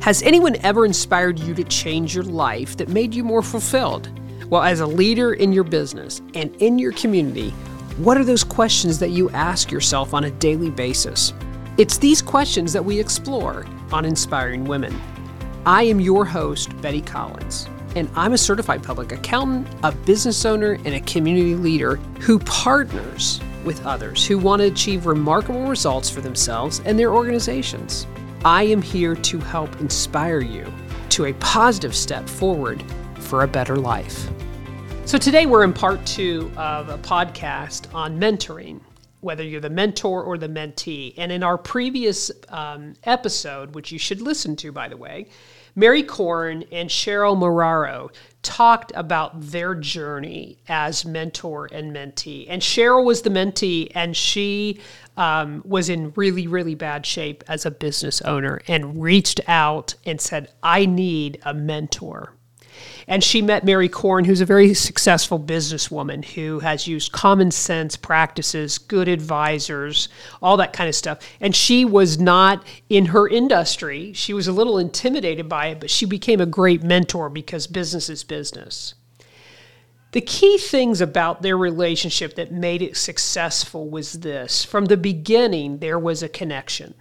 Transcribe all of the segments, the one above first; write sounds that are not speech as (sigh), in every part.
Has anyone ever inspired you to change your life that made you more fulfilled? Well, as a leader in your business and in your community, what are those questions that you ask yourself on a daily basis? It's these questions that we explore on Inspiring Women. I am your host, Betty Collins, and I'm a certified public accountant, a business owner, and a community leader who partners with others who want to achieve remarkable results for themselves and their organizations. I am here to help inspire you to a positive step forward for a better life. So, today we're in part two of a podcast on mentoring, whether you're the mentor or the mentee. And in our previous um, episode, which you should listen to, by the way, Mary Korn and Cheryl Moraro talked about their journey as mentor and mentee. And Cheryl was the mentee, and she um, was in really, really bad shape as a business owner and reached out and said, I need a mentor. And she met Mary Korn, who's a very successful businesswoman who has used common sense practices, good advisors, all that kind of stuff. And she was not in her industry. She was a little intimidated by it, but she became a great mentor because business is business. The key things about their relationship that made it successful was this from the beginning, there was a connection.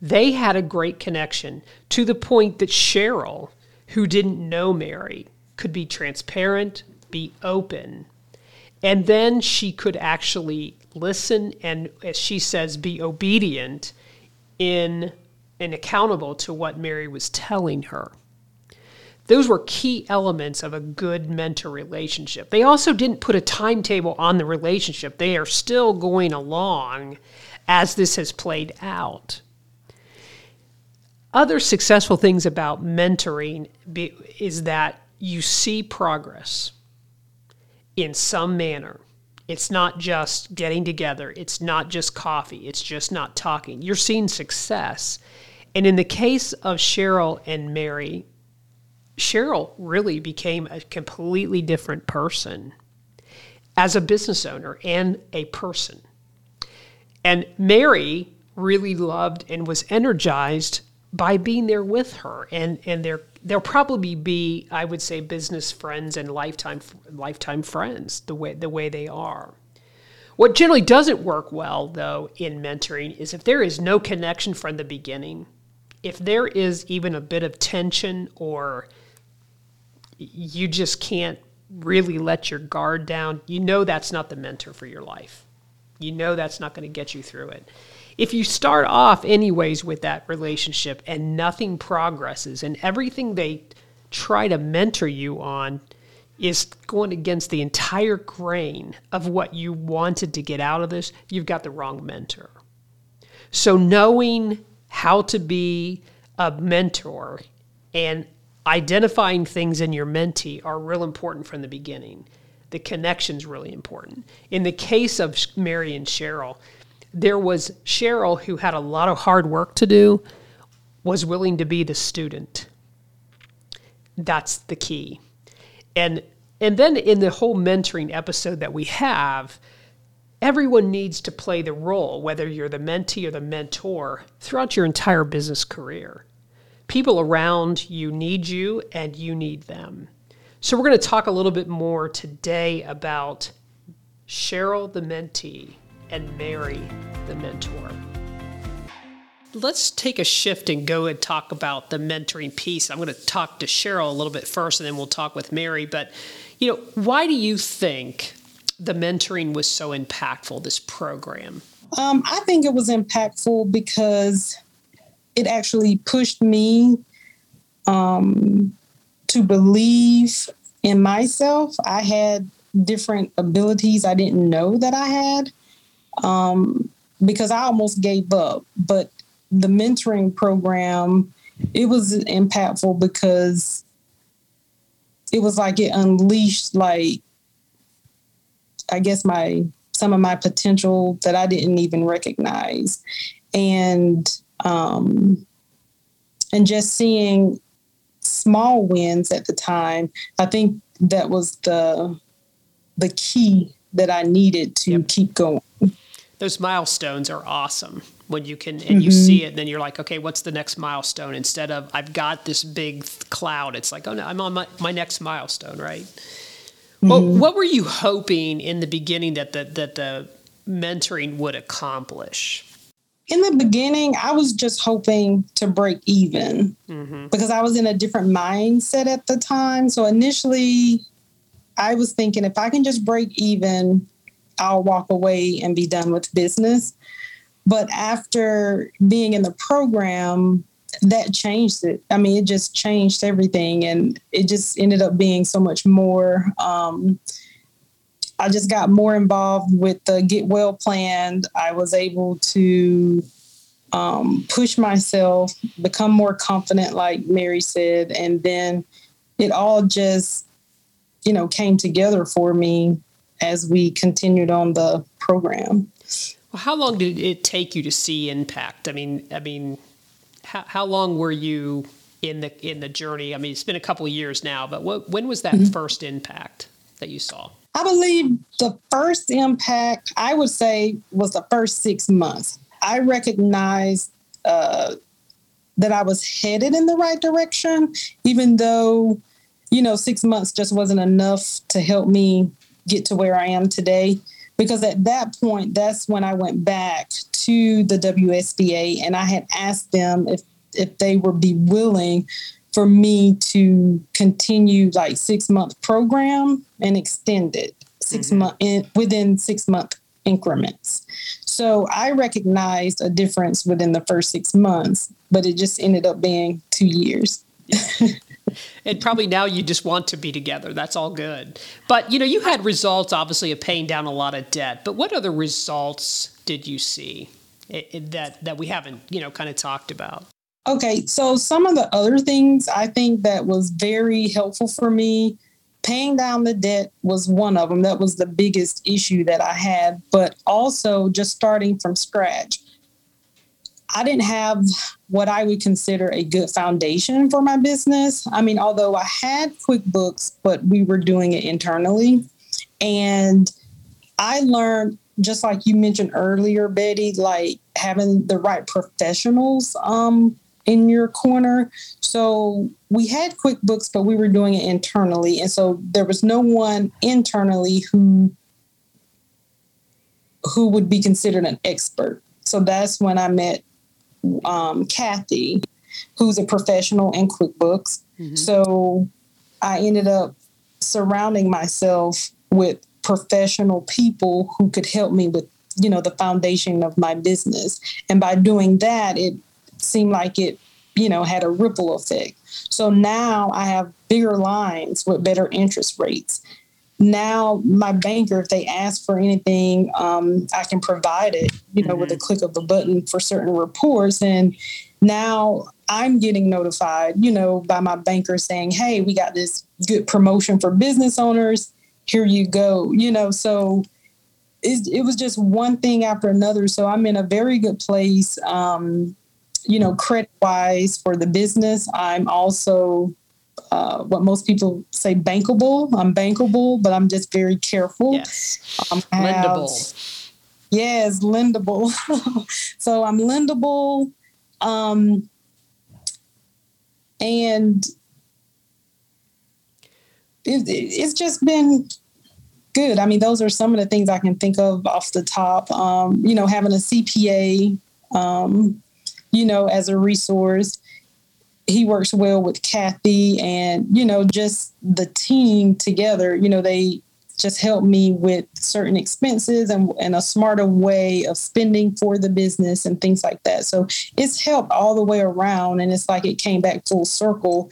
They had a great connection to the point that Cheryl, who didn't know Mary could be transparent, be open, and then she could actually listen and, as she says, be obedient in and accountable to what Mary was telling her. Those were key elements of a good mentor relationship. They also didn't put a timetable on the relationship. They are still going along as this has played out. Other successful things about mentoring be, is that you see progress in some manner. It's not just getting together, it's not just coffee, it's just not talking. You're seeing success. And in the case of Cheryl and Mary, Cheryl really became a completely different person as a business owner and a person. And Mary really loved and was energized by being there with her and and they they'll probably be I would say business friends and lifetime lifetime friends the way the way they are. What generally doesn't work well though in mentoring is if there is no connection from the beginning, if there is even a bit of tension or you just can't really let your guard down, you know that's not the mentor for your life. You know that's not going to get you through it if you start off anyways with that relationship and nothing progresses and everything they try to mentor you on is going against the entire grain of what you wanted to get out of this, you've got the wrong mentor. So, knowing how to be a mentor and identifying things in your mentee are real important from the beginning. The connection's really important. In the case of Mary and Cheryl, there was Cheryl, who had a lot of hard work to do, was willing to be the student. That's the key. And and then in the whole mentoring episode that we have, everyone needs to play the role, whether you're the mentee or the mentor, throughout your entire business career. People around you need you and you need them. So, we're going to talk a little bit more today about Cheryl the mentee and Mary, the mentor. Let's take a shift and go and talk about the mentoring piece. I'm going to talk to Cheryl a little bit first, and then we'll talk with Mary. But, you know, why do you think the mentoring was so impactful, this program? Um, I think it was impactful because it actually pushed me um, to believe in myself. I had different abilities I didn't know that I had um, because I almost gave up. But the mentoring program, it was impactful because it was like it unleashed like I guess my some of my potential that I didn't even recognize. And um and just seeing small wins at the time, I think that was the the key that I needed to yep. keep going those milestones are awesome. when you can and mm-hmm. you see it and then you're like okay what's the next milestone instead of i've got this big cloud it's like oh no i'm on my, my next milestone right mm-hmm. well, what were you hoping in the beginning that the, that the mentoring would accomplish in the beginning i was just hoping to break even mm-hmm. because i was in a different mindset at the time so initially i was thinking if i can just break even i'll walk away and be done with business but after being in the program, that changed it. I mean, it just changed everything. And it just ended up being so much more. Um, I just got more involved with the Get Well plan. I was able to um, push myself, become more confident, like Mary said. And then it all just, you know, came together for me as we continued on the program. Well, how long did it take you to see impact? I mean, I mean, how, how long were you in the in the journey? I mean, it's been a couple of years now, but what, when was that mm-hmm. first impact that you saw? I believe the first impact I would say was the first six months. I recognized uh, that I was headed in the right direction, even though you know six months just wasn't enough to help me get to where I am today because at that point, that's when I went back to the WSBA and I had asked them if if they would be willing for me to continue like six month program and extend it 6 mm-hmm. month in, within six month increments. So I recognized a difference within the first six months, but it just ended up being two years. (laughs) and probably now you just want to be together. That's all good. But you know, you had results obviously of paying down a lot of debt. But what other results did you see eh, eh, that that we haven't you know kind of talked about? Okay, so some of the other things I think that was very helpful for me. Paying down the debt was one of them. That was the biggest issue that I had, but also just starting from scratch. I didn't have what I would consider a good foundation for my business. I mean, although I had QuickBooks, but we were doing it internally. And I learned, just like you mentioned earlier, Betty, like having the right professionals um, in your corner. So we had QuickBooks, but we were doing it internally. And so there was no one internally who who would be considered an expert. So that's when I met um, Kathy, who's a professional in QuickBooks. Mm-hmm. So I ended up surrounding myself with professional people who could help me with you know the foundation of my business and by doing that it seemed like it you know had a ripple effect so now i have bigger lines with better interest rates now my banker if they ask for anything um, i can provide it you know mm-hmm. with a mm-hmm. click of a button for certain reports and now i'm getting notified you know by my banker saying hey we got this good promotion for business owners here you go you know so it, it was just one thing after another so i'm in a very good place um, you know credit wise for the business i'm also uh, what most people say bankable. I'm bankable, but I'm just very careful. Yes. Um, lendable. Yes, lendable. (laughs) so I'm lendable. Um, and it, it's just been good. I mean, those are some of the things I can think of off the top. Um, you know, having a CPA, um, you know, as a resource he works well with Kathy and, you know, just the team together, you know, they just help me with certain expenses and, and a smarter way of spending for the business and things like that. So it's helped all the way around. And it's like it came back full circle,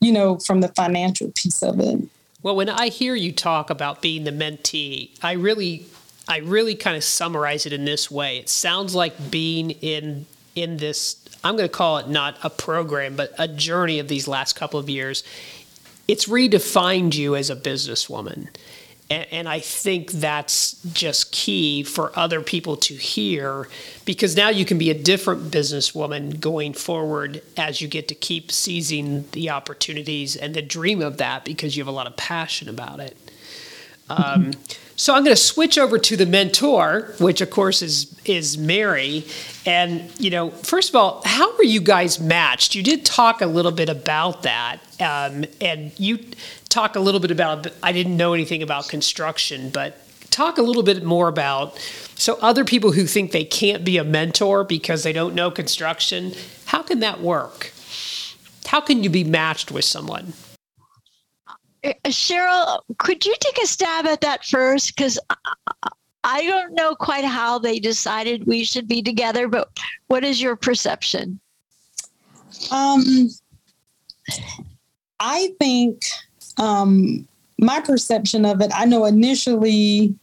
you know, from the financial piece of it. Well, when I hear you talk about being the mentee, I really I really kind of summarize it in this way. It sounds like being in in this I'm going to call it not a program, but a journey of these last couple of years. It's redefined you as a businesswoman. And, and, I think that's just key for other people to hear because now you can be a different businesswoman going forward as you get to keep seizing the opportunities and the dream of that because you have a lot of passion about it. Um, so I'm going to switch over to the mentor, which of course is is Mary. And you know, first of all, how were you guys matched? You did talk a little bit about that, um, and you talk a little bit about. I didn't know anything about construction, but talk a little bit more about. So other people who think they can't be a mentor because they don't know construction, how can that work? How can you be matched with someone? Uh, Cheryl, could you take a stab at that first? Because I don't know quite how they decided we should be together, but what is your perception? Um, I think um, my perception of it, I know initially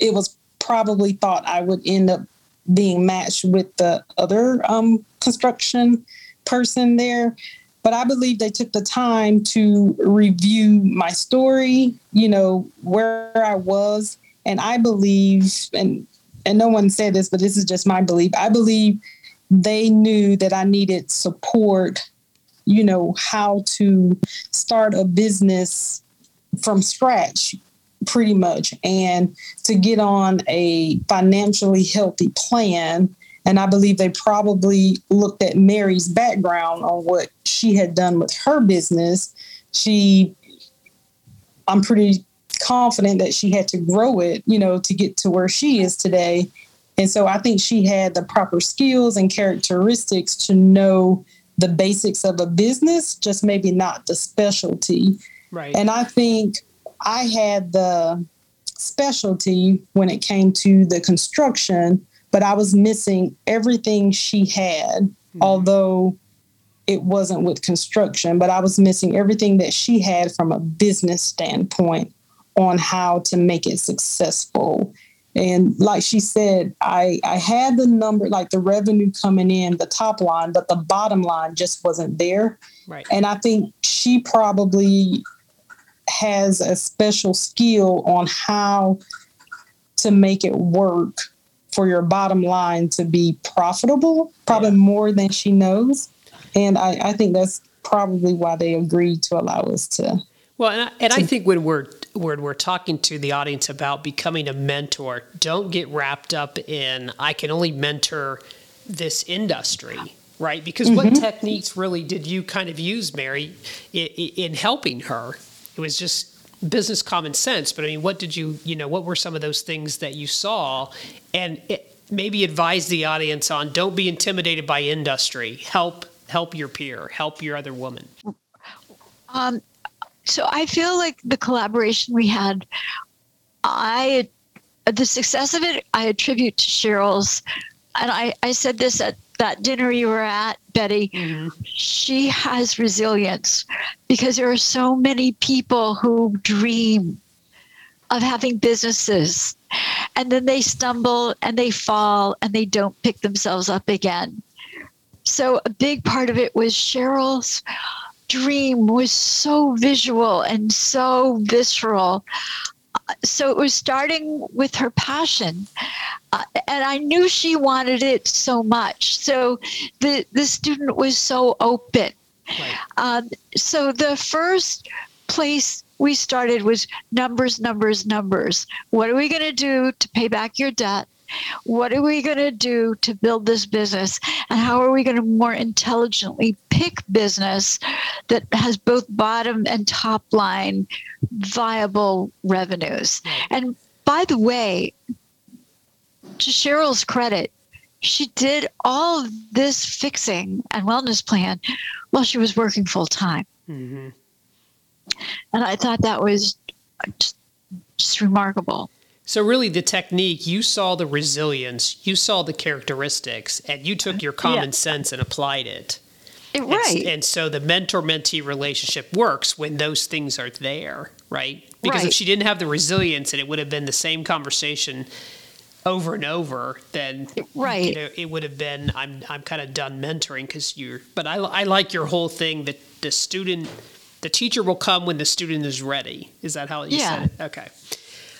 it was probably thought I would end up being matched with the other um, construction person there but I believe they took the time to review my story, you know, where I was. And I believe, and and no one said this, but this is just my belief. I believe they knew that I needed support, you know, how to start a business from scratch, pretty much, and to get on a financially healthy plan and I believe they probably looked at Mary's background on what she had done with her business. She, I'm pretty confident that she had to grow it, you know, to get to where she is today. And so I think she had the proper skills and characteristics to know the basics of a business, just maybe not the specialty. Right. And I think I had the specialty when it came to the construction but I was missing everything she had, mm-hmm. although it wasn't with construction, but I was missing everything that she had from a business standpoint on how to make it successful. And like she said, I, I had the number, like the revenue coming in, the top line, but the bottom line just wasn't there. Right. And I think she probably has a special skill on how to make it work for your bottom line to be profitable, probably yeah. more than she knows. And I, I, think that's probably why they agreed to allow us to. Well, and I, and to, I think when we're when we're talking to the audience about becoming a mentor, don't get wrapped up in I can only mentor this industry, right? Because mm-hmm. what techniques really did you kind of use, Mary, in, in helping her? It was just business common sense, but I mean, what did you, you know, what were some of those things that you saw? And it, maybe advise the audience on don't be intimidated by industry. Help help your peer, help your other woman. Um, so I feel like the collaboration we had, I the success of it, I attribute to Cheryl's, and I, I said this at that dinner you were at, Betty, mm-hmm. she has resilience because there are so many people who dream of having businesses and then they stumble and they fall and they don't pick themselves up again. So a big part of it was Cheryl's dream was so visual and so visceral so it was starting with her passion uh, and i knew she wanted it so much. So the the student was so open. Right. um, so the first place we started was numbers numbers numbers. What are we going to do to pay back your debt what are we going to do to build this business? And how are we going to more intelligently pick business that has both bottom and top line viable revenues? And by the way to cheryl's credit she did all this fixing and wellness plan while she was working full time mm-hmm. and i thought that was just, just remarkable so really the technique, you saw the resilience, you saw the characteristics, and you took your common yeah. sense and applied it. Right. And, and, so the mentor mentee relationship works when those things are there, right? Because right. if she didn't have the resilience and it would have been the same conversation over and over, then right. you know, it would have been I'm I'm kind of done mentoring because you're. But I I like your whole thing that the student, the teacher will come when the student is ready. Is that how you yeah. said it? Okay.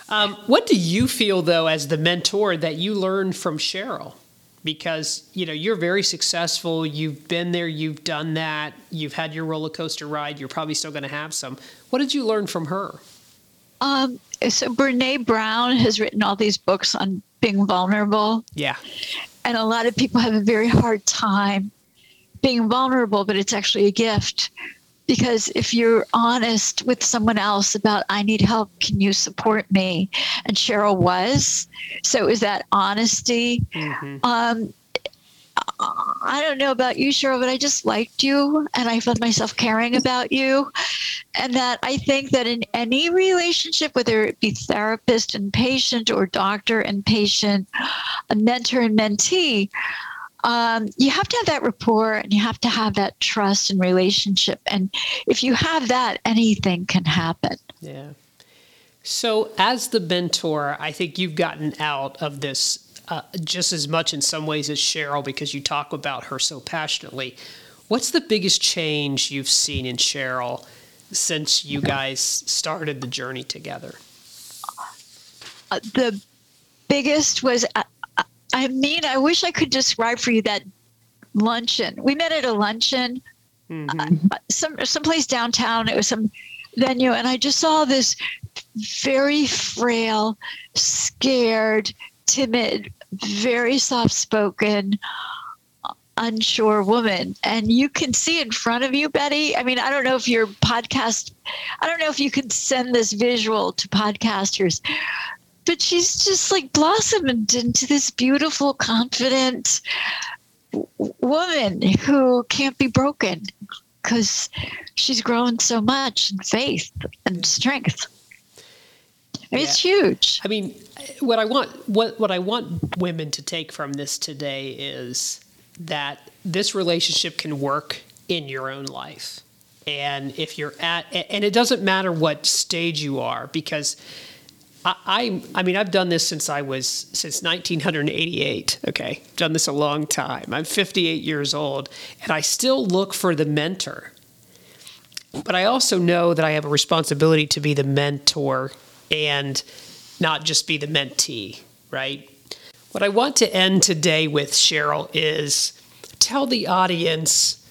Um, what do you feel though, as the mentor, that you learned from Cheryl? Because you know you're very successful. You've been there. You've done that. You've had your roller coaster ride. You're probably still going to have some. What did you learn from her? Um, so Brene Brown has written all these books on being vulnerable. Yeah. And a lot of people have a very hard time being vulnerable, but it's actually a gift. Because if you're honest with someone else about, I need help, can you support me? And Cheryl was. So it was that honesty. Mm-hmm. Um, I don't know about you, Cheryl, but I just liked you and I felt myself caring about you. And that I think that in any relationship, whether it be therapist and patient or doctor and patient, a mentor and mentee, um, you have to have that rapport and you have to have that trust and relationship. And if you have that, anything can happen. Yeah. So, as the mentor, I think you've gotten out of this uh, just as much in some ways as Cheryl because you talk about her so passionately. What's the biggest change you've seen in Cheryl since you guys started the journey together? Uh, the biggest was, uh, I mean, I wish I could describe for you that luncheon. We met at a luncheon, mm-hmm. uh, some someplace downtown. It was some venue, and I just saw this very frail, scared, timid very soft spoken, unsure woman. And you can see in front of you, Betty. I mean, I don't know if your podcast, I don't know if you can send this visual to podcasters, but she's just like blossomed into this beautiful, confident woman who can't be broken because she's grown so much in faith and strength. Yeah. It's huge. I mean, what I want what what I want women to take from this today is that this relationship can work in your own life. And if you're at and it doesn't matter what stage you are because I, I, mean I've done this since I was since 1988. Okay, done this a long time. I'm 58 years old, and I still look for the mentor. But I also know that I have a responsibility to be the mentor and not just be the mentee, right? What I want to end today with, Cheryl, is tell the audience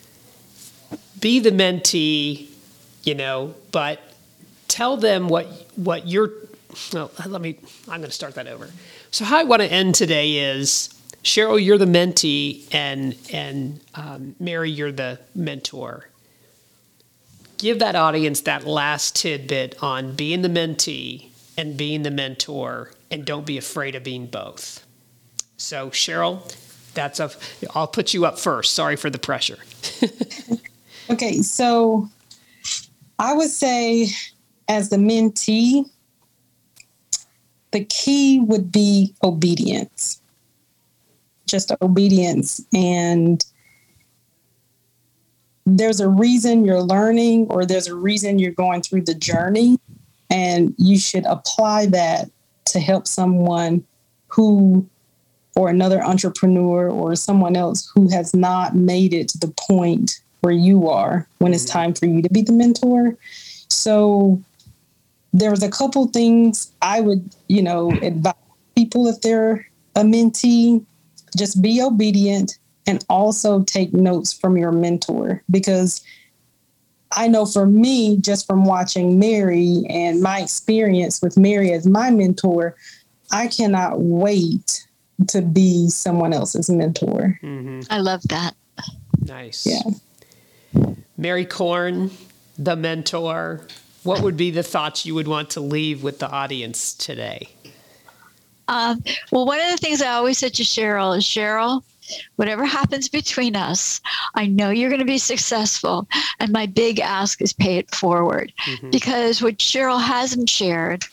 be the mentee, you know, but tell them what what you're well, let me I'm going to start that over. So how I want to end today is Cheryl, you're the mentee, and and um, Mary, you're the mentor. Give that audience that last tidbit on being the mentee and being the mentor, and don't be afraid of being both. So, Cheryl, that's a. I'll put you up first. Sorry for the pressure. (laughs) okay, so I would say, as the mentee, the key would be obedience. Just obedience. And there's a reason you're learning, or there's a reason you're going through the journey. And you should apply that to help someone who, or another entrepreneur or someone else who has not made it to the point where you are when it's mm-hmm. time for you to be the mentor. So there's a couple things I would, you know, advise people if they're a mentee, just be obedient and also take notes from your mentor because I know for me, just from watching Mary and my experience with Mary as my mentor, I cannot wait to be someone else's mentor. Mm-hmm. I love that. Nice. Yeah. Mary Korn, the mentor. What would be the thoughts you would want to leave with the audience today? Um, well, one of the things I always said to Cheryl is Cheryl, whatever happens between us, I know you're going to be successful. And my big ask is pay it forward. Mm-hmm. Because what Cheryl hasn't shared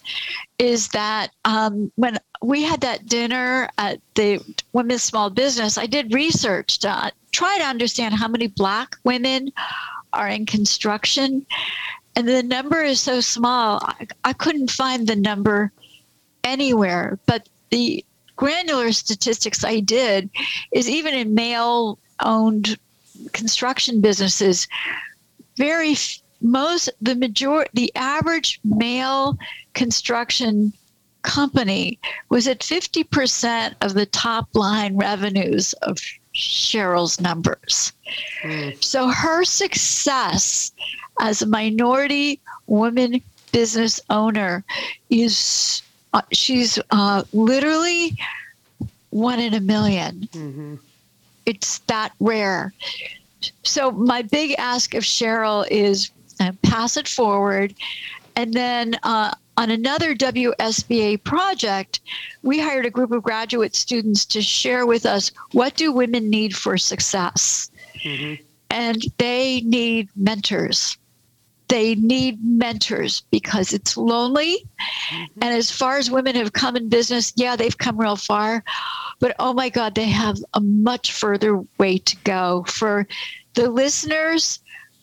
is that um, when we had that dinner at the Women's Small Business, I did research to try to understand how many Black women are in construction. And the number is so small, I, I couldn't find the number anywhere. But the granular statistics I did is even in male owned construction businesses, very most the majority the average male construction company was at 50% of the top line revenues of Cheryl's numbers. Mm. So her success as a minority woman business owner is uh, she's uh, literally one in a 1000000 mm-hmm. It's that rare. So my big ask of Cheryl is uh, pass it forward, and then uh, on another WSBA project, we hired a group of graduate students to share with us what do women need for success. Mm-hmm. And they need mentors they need mentors because it's lonely. Mm-hmm. And as far as women have come in business, yeah, they've come real far. But oh my God, they have a much further way to go. For the listeners,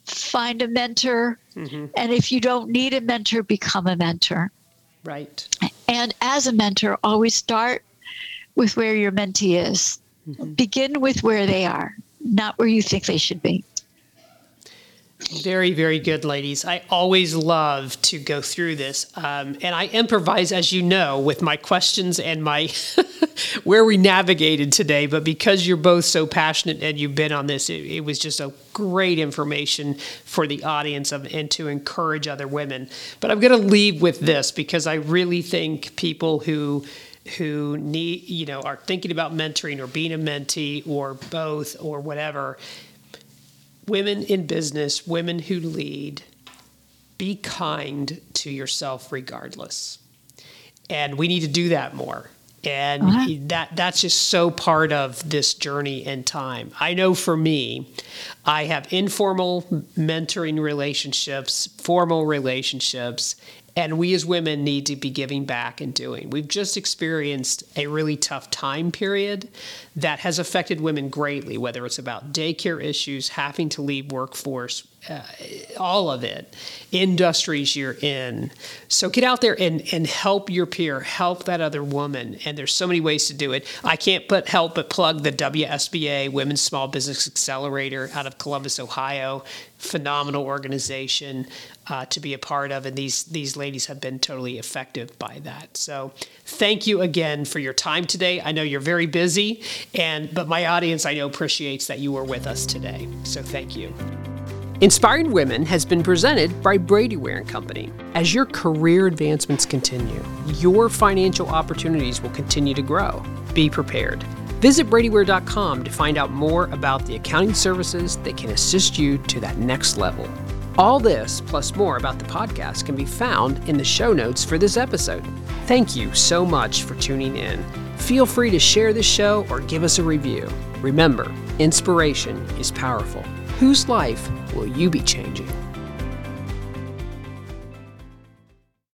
find a mentor. Mm-hmm. And if you don't need a mentor, become a mentor. Right. And as a mentor, always start with where your mentee is. Mm-hmm. Begin with where they are, not where you think they should be. Very, very good, ladies. I always love to go through this. Um, and I improvise, as you know, with my questions and my (laughs) where we navigated today. But because you're both so passionate and you've been on this, it, it was just a great information for the audience of, and to encourage other women. But I'm going to leave with this because I really think people who who need you know are thinking about mentoring or being a mentee or both or whatever women in business, women who lead, be kind to yourself regardless. And we need to do that more. And uh-huh. that that's just so part of this journey and time. I know for me, I have informal mentoring relationships, formal relationships, and we as women need to be giving back and doing. We've just experienced a really tough time period that has affected women greatly, whether it's about daycare issues, having to leave workforce, uh, all of it, industries you're in. So get out there and, and help your peer, help that other woman. And there's so many ways to do it. I can't but help but plug the WSBA Women's Small Business Accelerator out of Columbus, Ohio. Phenomenal organization uh, to be a part of, and these these ladies have been totally effective by that. So, thank you again for your time today. I know you're very busy, and but my audience I know appreciates that you were with us today. So, thank you. Inspiring Women has been presented by Brady Ware and Company. As your career advancements continue, your financial opportunities will continue to grow. Be prepared. Visit BradyWare.com to find out more about the accounting services that can assist you to that next level. All this, plus more about the podcast, can be found in the show notes for this episode. Thank you so much for tuning in. Feel free to share this show or give us a review. Remember, inspiration is powerful. Whose life will you be changing?